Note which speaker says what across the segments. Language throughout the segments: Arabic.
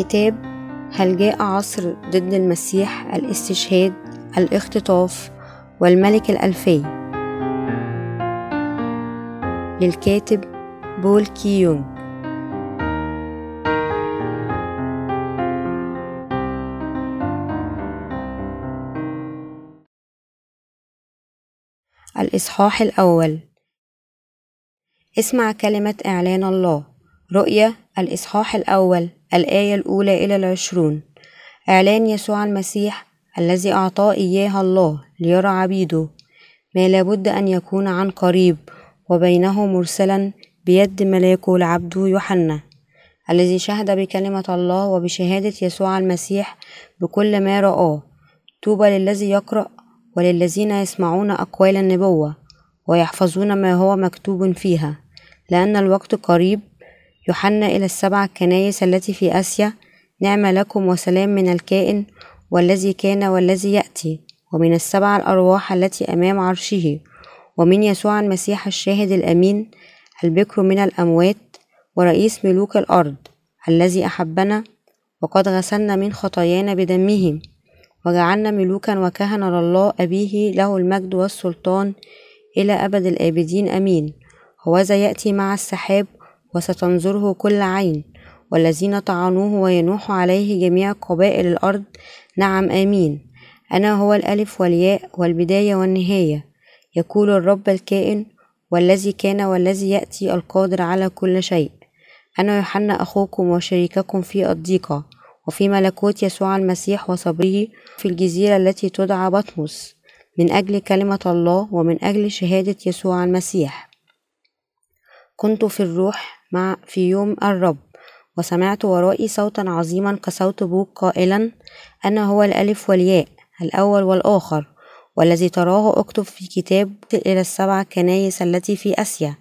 Speaker 1: كتاب هل جاء عصر ضد المسيح الاستشهاد الاختطاف والملك الألفي للكاتب بول كي يونغ. الإصحاح الأول. اسمع كلمة إعلان الله. رؤية الإصحاح الأول. الآية الأولى إلى العشرون. إعلان يسوع المسيح الذي أعطاه إياها الله ليرى عبيده. ما لابد أن يكون عن قريب وبينه مرسلا بيد ملاكه لعبده يوحنا الذي شهد بكلمة الله وبشهادة يسوع المسيح بكل ما رآه. طوبى للذي يقرأ وللذين يسمعون أقوال النبوة ويحفظون ما هو مكتوب فيها لأن الوقت قريب يوحنا إلى السبع كنايس التي في آسيا نعم لكم وسلام من الكائن والذي كان والذي يأتي ومن السبع الأرواح التي أمام عرشه ومن يسوع المسيح الشاهد الأمين البكر من الأموات ورئيس ملوك الأرض الذي أحبنا وقد غسلنا من خطايانا بدمه وجعلنا ملوكا وكهنة لله أبيه له المجد والسلطان إلى أبد الآبدين أمين. هوذا يأتي مع السحاب وستنظره كل عين والذين طعنوه وينوح عليه جميع قبائل الأرض. نعم آمين. أنا هو الألف والياء والبداية والنهاية. يقول الرب الكائن والذي كان والذي يأتي القادر على كل شيء. أنا يوحنا أخوكم وشريككم في الضيقة وفي ملكوت يسوع المسيح وصبره في الجزيرة التي تدعى بطمس. من أجل كلمة الله ومن أجل شهادة يسوع المسيح. كنت في الروح مع في يوم الرب. وسمعت ورائي صوتا عظيما كصوت بوق قائلا أنا هو الألف والياء الأول والآخر والذي تراه أكتب في كتاب إلى السبع كنايس التي في آسيا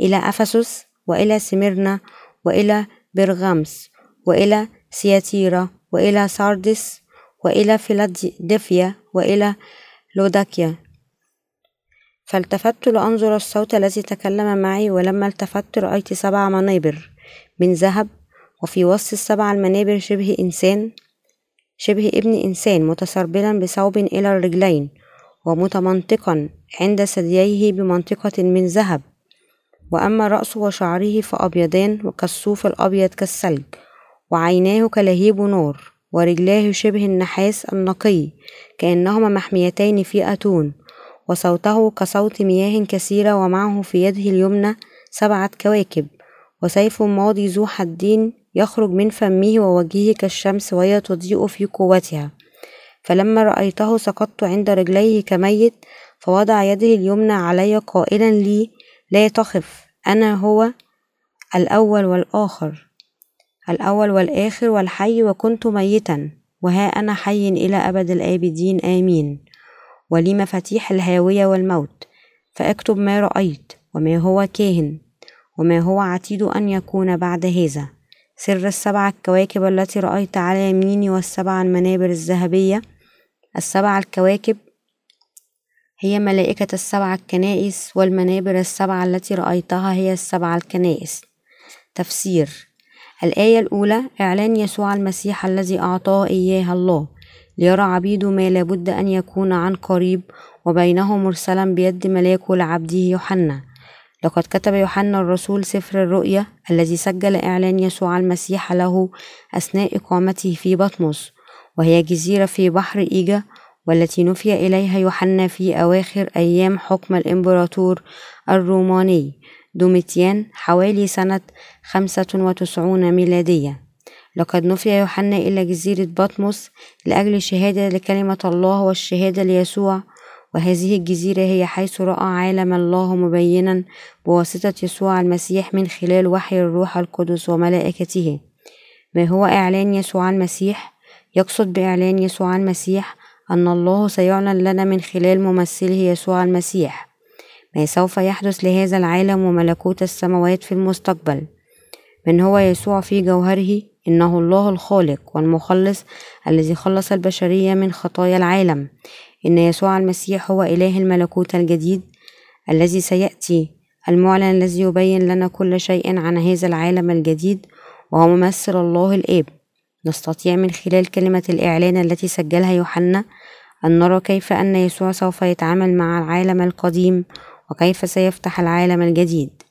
Speaker 1: إلى أفسس وإلى سميرنا وإلى برغمس وإلى سياتيرا وإلى ساردس وإلى فيلادلفيا وإلى لوداكيا. فالتفت لأنظر الصوت الذي تكلم معي ولما التفت رأيت سبع منابر من ذهب وفي وسط السبع المنابر شبه إنسان شبه ابن إنسان متسربلا بثوب إلى الرجلين ومتمنطقا عند ثدييه بمنطقة من ذهب. وأما رأسه وشعره فأبيضان وكالصوف الأبيض كالثلج وعيناه كلهيب نار ورجلاه شبه النحاس النقي كأنهما محميتين في أتون وصوته كصوت مياه كثيرة ومعه في يده اليمنى سبعة كواكب وسيف ماضي ذو حدين يخرج من فمه ووجهه كالشمس وهي تضيء في قوتها. فلما رأيته سقطت عند رجليه كميت فوضع يده اليمنى علي قائلا لي لا تخف أنا هو الأول والآخر الأول والآخر والحي وكنت ميتا وها أنا حي إلى أبد الآبدين آمين. ولي مفاتيح الهاوية والموت فاكتب ما رأيت وما هو كاهن وما هو عتيد أن يكون بعد هذا. سر السبع الكواكب التي رأيت على يميني والسبع المنابر الذهبية. السبع الكواكب هي ملائكة السبع الكنائس والمنابر السبعة التي رأيتها هي السبع الكنائس. تفسير الآية الأولى إعلان يسوع المسيح الذي أعطاه إياها الله. ليرى عبيده ما لابد أن يكون عن قريب وبينه مرسلا بيد ملاكه لعبده يوحنا. لقد كتب يوحنا الرسول سفر الرؤيا الذي سجل إعلان يسوع المسيح له أثناء إقامته في بطمس وهي جزيرة في بحر إيجا والتي نفي إليها يوحنا في أواخر أيام حكم الإمبراطور الروماني دوميتيان حوالي سنة خمسة وتسعون ميلادية. لقد نفي يوحنا إلى جزيرة بطمس لأجل الشهادة لكلمة الله والشهادة ليسوع وهذه الجزيرة هي حيث رأى عالم الله مبينا بواسطة يسوع المسيح من خلال وحي الروح القدس وملائكته. ما هو إعلان يسوع المسيح؟ يقصد بإعلان يسوع المسيح أن الله سيعلن لنا من خلال ممثله يسوع المسيح. ما سوف يحدث لهذا العالم وملكوت السماوات في المستقبل؟ من هو يسوع في جوهره؟ إنه الله الخالق والمخلص الذي خلص البشرية من خطايا العالم. إن يسوع المسيح هو إله الملكوت الجديد الذي سيأتي. المعلن الذي يبين لنا كل شيء عن هذا العالم الجديد وهو ممثل الله الآب. نستطيع من خلال كلمة الإعلان التي سجلها يوحنا أن نرى كيف أن يسوع سوف يتعامل مع العالم القديم وكيف سيفتح العالم الجديد.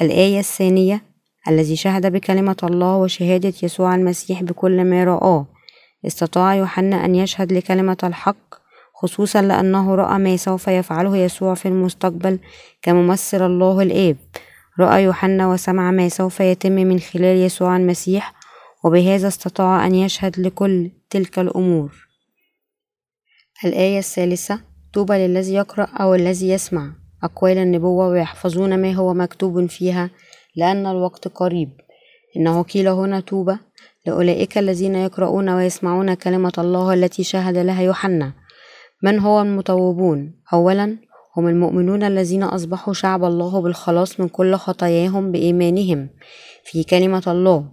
Speaker 1: الآية الثانية الذي شهد بكلمة الله وشهادة يسوع المسيح بكل ما رآه. استطاع يوحنا أن يشهد لكلمة الحق خصوصا لأنه رأى ما سوف يفعله يسوع في المستقبل كممثل الله الآب. رأى يوحنا وسمع ما سوف يتم من خلال يسوع المسيح وبهذا استطاع أن يشهد لكل تلك الأمور. الآية الثالثة طوبى للذي يقرأ أو الذي يسمع أقوال النبوة ويحفظون ما هو مكتوب فيها لأن الوقت قريب. إنه قيل هنا طوبى لأولئك الذين يقرؤون ويسمعون كلمة الله التي شهد لها يوحنا. من هو المطوبون أولا هم المؤمنون الذين أصبحوا شعب الله بالخلاص من كل خطاياهم بإيمانهم في كلمة الله.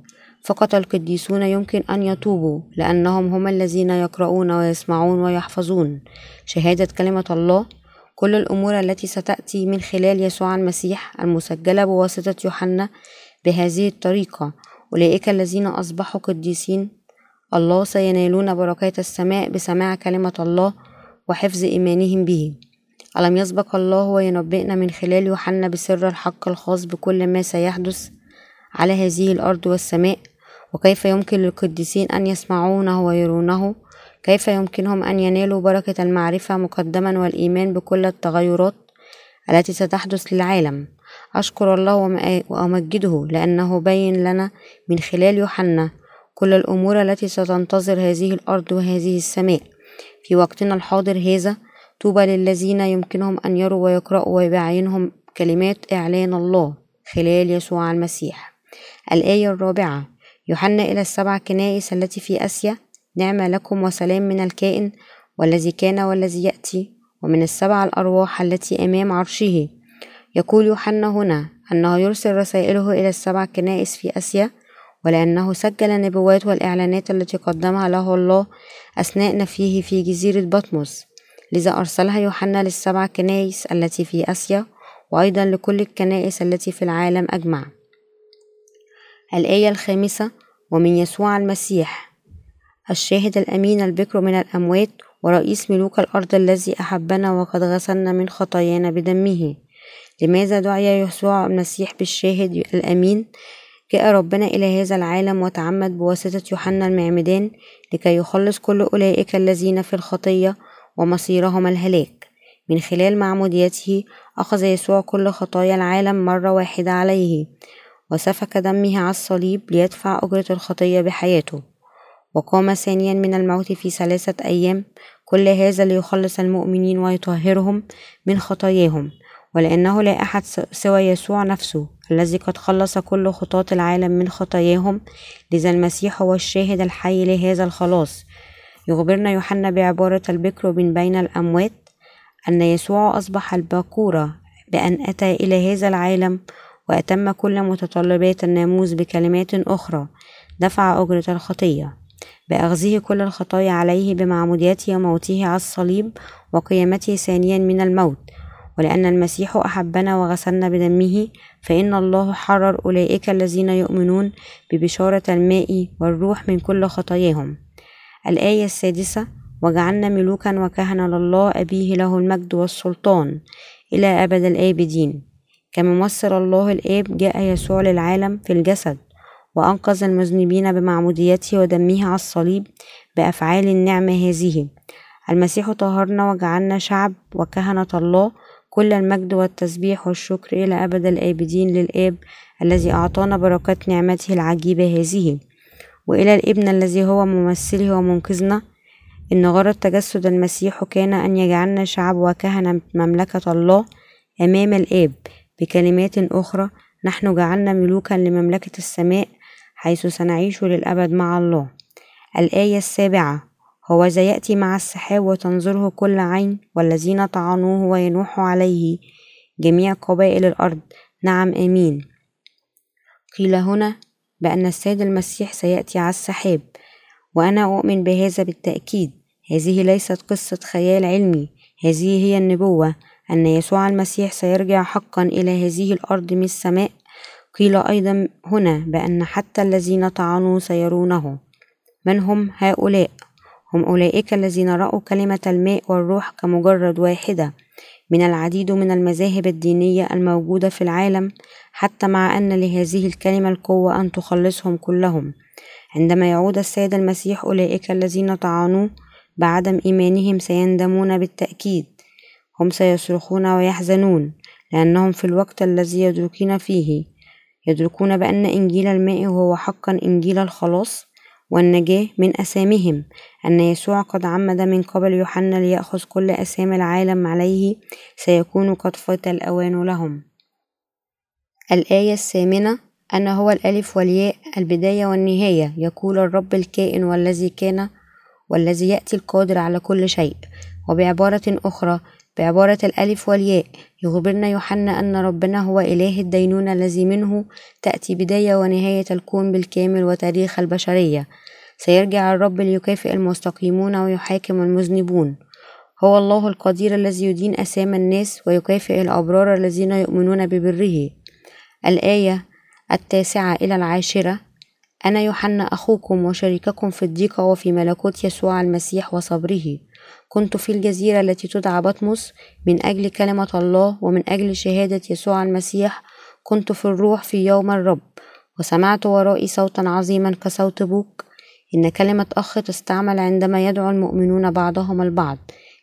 Speaker 1: فقط القديسون يمكن أن يتوبوا لأنهم هم الذين يقرؤون ويسمعون ويحفظون. شهادة كلمة الله كل الأمور التي ستأتي من خلال يسوع المسيح المسجلة بواسطة يوحنا بهذه الطريقة. أولئك الذين أصبحوا قديسين الله سينالون بركات السماء بسماع كلمة الله وحفظ إيمانهم به. ألم يسبق الله وينبئنا من خلال يوحنا بسر الحق الخاص بكل ما سيحدث على هذه الأرض والسماء؟ وكيف يمكن للقديسين أن يسمعونه ويرونه؟ كيف يمكنهم أن ينالوا بركة المعرفة مقدما والإيمان بكل التغيرات التي ستحدث للعالم؟ أشكر الله وأمجده لأنه بين لنا من خلال يوحنا كل الأمور التي ستنتظر هذه الأرض وهذه السماء. في وقتنا الحاضر هذا طوبى للذين يمكنهم أن يروا ويقرأوا ويبعينهم كلمات إعلان الله خلال يسوع المسيح. الآية الرابعة يوحنا إلى السبع كنائس التي في آسيا نعمة لكم وسلام من الكائن والذي كان والذي يأتي ومن السبع الأرواح التي أمام عرشه. يقول يوحنا هنا أنه يرسل رسائله إلى السبع كنائس في آسيا ولأنه سجل النبوات والإعلانات التي قدمها له الله أثناء نفيه في جزيرة بطمس. لذا أرسلها يوحنا للسبع كنائس التي في آسيا وأيضا لكل الكنائس التي في العالم أجمع. الآية الخامسة ومن يسوع المسيح. الشاهد الأمين البكر من الأموات ورئيس ملوك الأرض الذي أحبنا وقد غسلنا من خطايانا بدمه. لماذا دعي يسوع المسيح بالشاهد الأمين؟ جاء ربنا إلى هذا العالم وتعمد بواسطة يوحنا المعمدان لكي يخلص كل أولئك الذين في الخطية ومصيرهم الهلاك. من خلال معموديته أخذ يسوع كل خطايا العالم مرة واحدة عليه وسفك دمه على الصليب ليدفع أجرة الخطية بحياته. وقام ثانيا من الموت في ثلاثة أيام كل هذا ليخلص المؤمنين ويطهرهم من خطاياهم ولأنه لا أحد سوى يسوع نفسه الذي قد خلص كل خطاة العالم من خطاياهم. لذا المسيح هو الشاهد الحي لهذا الخلاص. يخبرنا يوحنا بعبارة البكر من بين الأموات أن يسوع أصبح الباكورة بأن أتى إلى هذا العالم وأتم كل متطلبات الناموس بكلمات أخرى. دفع أجرة الخطية. بأخذه كل الخطايا عليه بمعموديته وموته على الصليب وقيامته ثانيا من الموت. ولأن المسيح أحبنا وغسلنا بدمه فإن الله حرر أولئك الذين يؤمنون ببشارة الماء والروح من كل خطاياهم. الآية السادسة وجعلنا ملوكا وكهنة لله أبيه له المجد والسلطان إلى أبد الآبدين. كممثل الله الآب جاء يسوع للعالم في الجسد. وأنقذ المذنبين بمعموديته ودمه على الصليب بأفعال النعمة هذه. المسيح طهرنا وجعلنا شعب وكهنة الله. كل المجد والتسبيح والشكر إلى أبد الآبدين للآب الذي أعطانا بركات نعمته العجيبة هذه. وإلى الابن الذي هو ممثله ومنقذنا. إن غرض تجسد المسيح كان أن يجعلنا شعب وكهنة مملكة الله أمام الآب. بكلمات أخرى نحن جعلنا ملوكا لمملكة السماء حيث سنعيش للأبد مع الله. الآية السابعة هو ذا يأتي مع السحاب وتنظره كل عين والذين طعنوه وينوح عليه جميع قبائل الأرض. نعم آمين. قيل هنا بأن السيد المسيح سيأتي على السحاب وأنا أؤمن بهذا بالتأكيد. هذه ليست قصة خيال علمي هذه هي النبوة أن يسوع المسيح سيرجع حقا إلى هذه الأرض من السماء قيل أيضا هنا بأن حتى الذين طعنوا سيرونه. من هم هؤلاء؟ هم أولئك الذين رأوا كلمة الماء والروح كمجرد واحدة. من العديد من المذاهب الدينية الموجودة في العالم حتى مع أن لهذه الكلمة القوة أن تخلصهم كلهم. عندما يعود السيد المسيح أولئك الذين طعنوه بعدم إيمانهم سيندمون بالتأكيد. هم سيصرخون ويحزنون لأنهم في الوقت الذي يدركون فيه. يدركون بأن إنجيل الماء هو حقا إنجيل الخلاص والنجاة من أسامهم. أن يسوع قد عمد من قبل يوحنا ليأخذ كل أسامي العالم عليه سيكون قد فات الأوان لهم. الآية الثامنة أنا هو الألف والياء البداية والنهاية. يقول الرب الكائن والذي كان والذي يأتي القادر على كل شيء. وبعبارة أخرى بعبارة الألف والياء. يخبرنا يوحنا أن ربنا هو إله الدينونة الذي منه تأتي بداية ونهاية الكون بالكامل وتاريخ البشرية. سيرجع الرب ليكافئ المستقيمون ويحاكم المذنبون. هو الله القدير الذي يدين أسام الناس ويكافئ الأبرار الذين يؤمنون ببره. الآية التاسعة إلى العاشرة أنا يوحنا أخوكم وشريككم في الضيقة وفي ملكوت يسوع المسيح وصبره. كنت في الجزيرة التي تدعى بطمس من أجل كلمة الله ومن أجل شهادة يسوع المسيح. كنت في الروح في يوم الرب وسمعت ورائي صوتا عظيما كصوت بوق إن كلمة أخ تستعمل عندما يدعو المؤمنون بعضهم البعض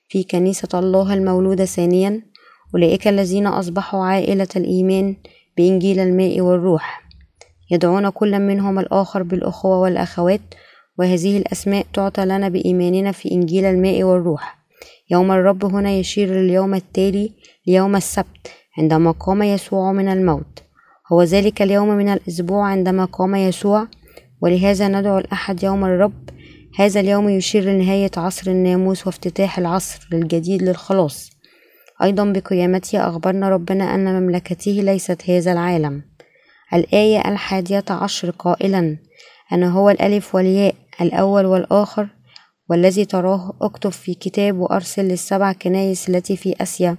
Speaker 1: في كنيسة الله المولودة ثانيا. أولئك الذين أصبحوا عائلة الإيمان بإنجيل الماء والروح. يدعون كل منهم الآخر بالأخوة والأخوات وهذه الأسماء تعطى لنا بإيماننا في إنجيل الماء والروح. يوم الرب هنا يشير لليوم التالي ليوم السبت عندما قام يسوع من الموت. هو ذلك اليوم من الأسبوع عندما قام يسوع ولهذا ندعو الأحد يوم الرب. هذا اليوم يشير لنهاية عصر الناموس وافتتاح العصر الجديد للخلاص. أيضا بقيامته أخبرنا ربنا أن مملكته ليست هذا العالم. الآية الحادية عشر قائلا أنا هو الألف والياء الأول والآخر والذي تراه اكتب في كتاب وأرسل للسبع كنايس التي في آسيا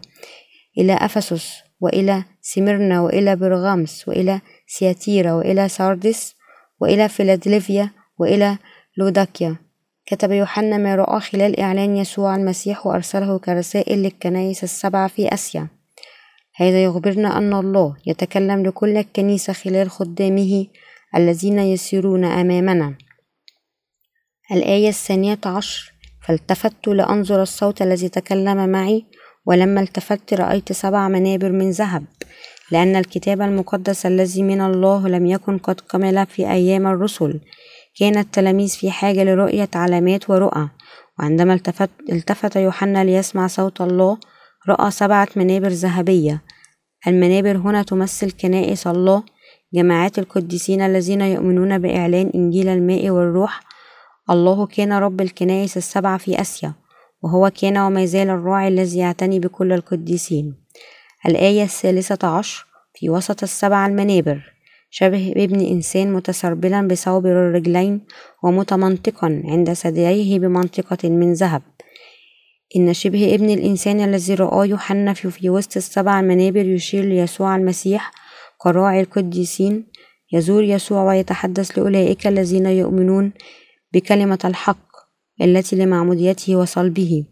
Speaker 1: إلى أفسس وإلى سمرنا وإلى برغامس وإلى سياتيرا وإلى ساردس وإلى فيلادلفيا وإلى لوداكيا. كتب يوحنا ما رأى خلال إعلان يسوع المسيح وأرسله كرسائل للكنائس السبعة في آسيا. هذا يخبرنا أن الله يتكلم لكل الكنيسة خلال خدامه الذين يسيرون أمامنا. الآية الثانية عشر فالتفت لأنظر الصوت الذي تكلم معي ولما التفت رأيت سبع منابر من ذهب لأن الكتاب المقدس الذي من الله لم يكن قد كمل في أيام الرسل. كان التلاميذ في حاجة لرؤية علامات ورؤى وعندما التفت, التفت يوحنا ليسمع صوت الله رأى سبعة منابر ذهبية. المنابر هنا تمثل كنائس الله جماعات القديسين الذين يؤمنون بإعلان إنجيل الماء والروح. الله كان رب الكنائس السبعة في آسيا وهو كان وما زال الراعي الذي يعتني بكل القديسين. الآية الثالثة عشر في وسط السبع المنابر. شبه ابن إنسان متسربلا بثوب الرجلين ومتمنطقا عند ثدييه بمنطقة من ذهب. إن شبه ابن الإنسان الذي رآه يوحنا في وسط السبع منابر يشير ليسوع المسيح كراعي القديسين يزور يسوع ويتحدث لأولئك الذين يؤمنون بكلمة الحق التي لمعموديته وصلبه.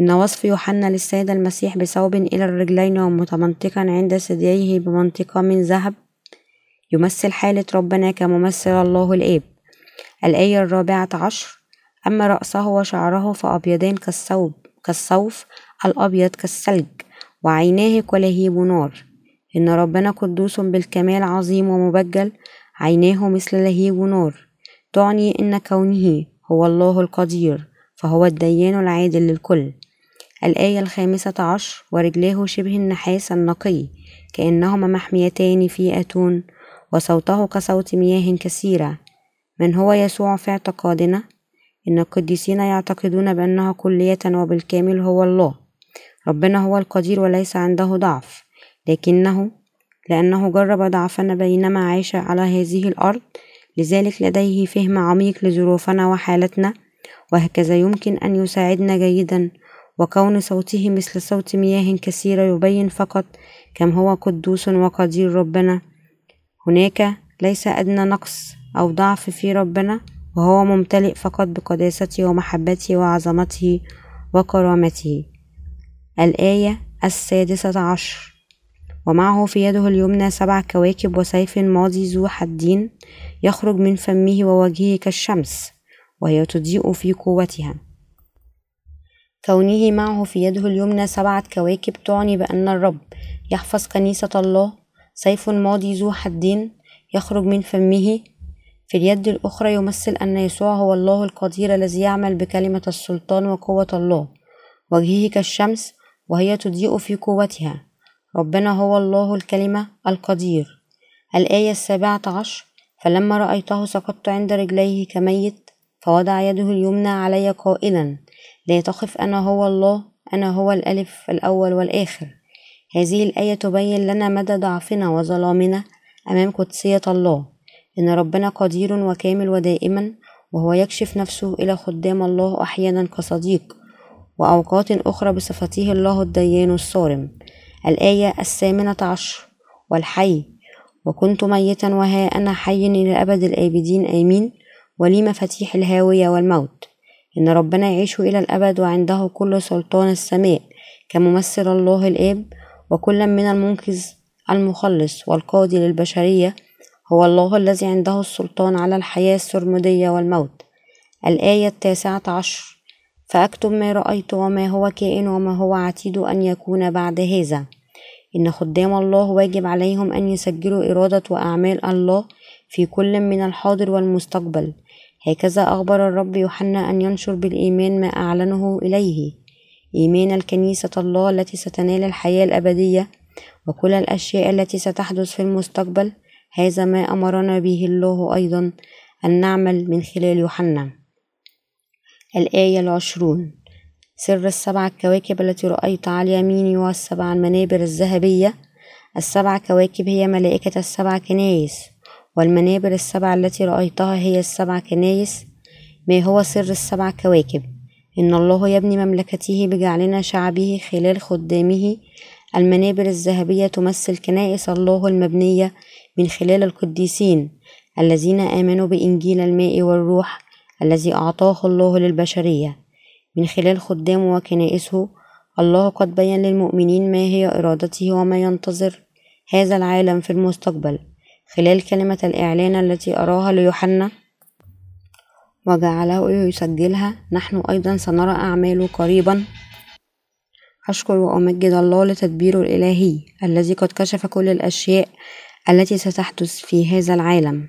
Speaker 1: إن وصف يوحنا للسيد المسيح بثوب إلى الرجلين ومتمنطقا عند ثدييه بمنطقة من ذهب يمثل حالة ربنا كممثل الله الآب. الآية الرابعة عشر أما رأسه وشعره فأبيضان كالثوب. كالصوف الأبيض كالثلج وعيناه كلهيب نار. إن ربنا قدوس بالكمال عظيم ومبجل عيناه مثل لهيب نار. تعني إن كونه هو الله القدير فهو الديان العادل للكل. الآية الخامسة عشر ورجلاه شبه النحاس النقي كأنهما محميتان في أتون وصوته كصوت مياه كثيرة. من هو يسوع في اعتقادنا؟ إن القديسين يعتقدون بأنه كلية وبالكامل هو الله. ربنا هو القدير وليس عنده ضعف. لكنه لأنه جرب ضعفنا بينما عاش على هذه الأرض. لذلك لديه فهم عميق لظروفنا وحالتنا. وهكذا يمكن أن يساعدنا جيدا. وكون صوته مثل صوت مياه كثيرة يبين فقط كم هو قدوس وقدير ربنا. هناك ليس أدنى نقص أو ضعف في ربنا. وهو ممتلئ فقط بقداسته ومحبته وعظمته وكرامته. الآية السادسة عشر. ومعه في يده اليمنى سبع كواكب وسيف ماضي ذو حدين يخرج من فمه ووجهه كالشمس وهي تضيء في قوتها. كونه معه في يده اليمنى سبعة كواكب تعني بأن الرب يحفظ كنيسة الله. سيف ماضي ذو حدين يخرج من فمه في اليد الأخرى يمثل أن يسوع هو الله القدير الذي يعمل بكلمة السلطان وقوة الله. وجهه كالشمس وهي تضيء في قوتها. ربنا هو الله الكلمة القدير. الآية السابعة عشر فلما رأيته سقطت عند رجليه كميت فوضع يده اليمنى علي قائلا لا تخف أنا هو الله أنا هو الألف الأول والآخر. هذه الآية تبين لنا مدى ضعفنا وظلامنا أمام قدسية الله. إن ربنا قدير وكامل ودائما وهو يكشف نفسه إلى خدام الله أحيانا كصديق وأوقات أخرى بصفته الله الديان الصارم. الآية الثامنة عشر والحي. وكنت ميتا وها أنا حي إلى أبد الآبدين آمين. ولي مفاتيح الهاوية والموت. إن ربنا يعيش إلى الأبد وعنده كل سلطان السماء كممثل الله الآب وكل من المنقذ المخلص والقاضي للبشرية. هو الله الذي عنده السلطان على الحياة السرمدية والموت. الآية التاسعة عشر. فأكتب ما رأيت وما هو كائن وما هو عتيد أن يكون بعد هذا. إن خدام الله واجب عليهم أن يسجلوا إرادة وأعمال الله في كل من الحاضر والمستقبل. هكذا أخبر الرب يوحنا أن ينشر بالإيمان ما أعلنه إليه. إيمان الكنيسة الله التي ستنال الحياة الأبدية وكل الأشياء التي ستحدث في المستقبل هذا ما أمرنا به الله أيضا أن نعمل من خلال يوحنا. الآية العشرون سر السبع كواكب التي رأيت على يميني والسبع المنابر الذهبية. السبع كواكب هي ملائكة السبع كنايس والمنابر السبع التي رأيتها هي السبع كنايس. ما هو سر السبع كواكب؟ إن الله يبني مملكته بجعلنا شعبه خلال خدامه. المنابر الذهبية تمثل كنائس الله المبنية من خلال القديسين الذين آمنوا بإنجيل الماء والروح الذي أعطاه الله للبشرية. من خلال خدامه وكنائسه الله قد بين للمؤمنين ما هي إرادته وما ينتظر هذا العالم في المستقبل. خلال كلمة الإعلان التي أراها ليوحنا وجعله يسجلها نحن أيضا سنرى أعماله قريبا. أشكر وأمجد الله لتدبيره الإلهي الذي قد كشف كل الأشياء التي ستحدث في هذا العالم.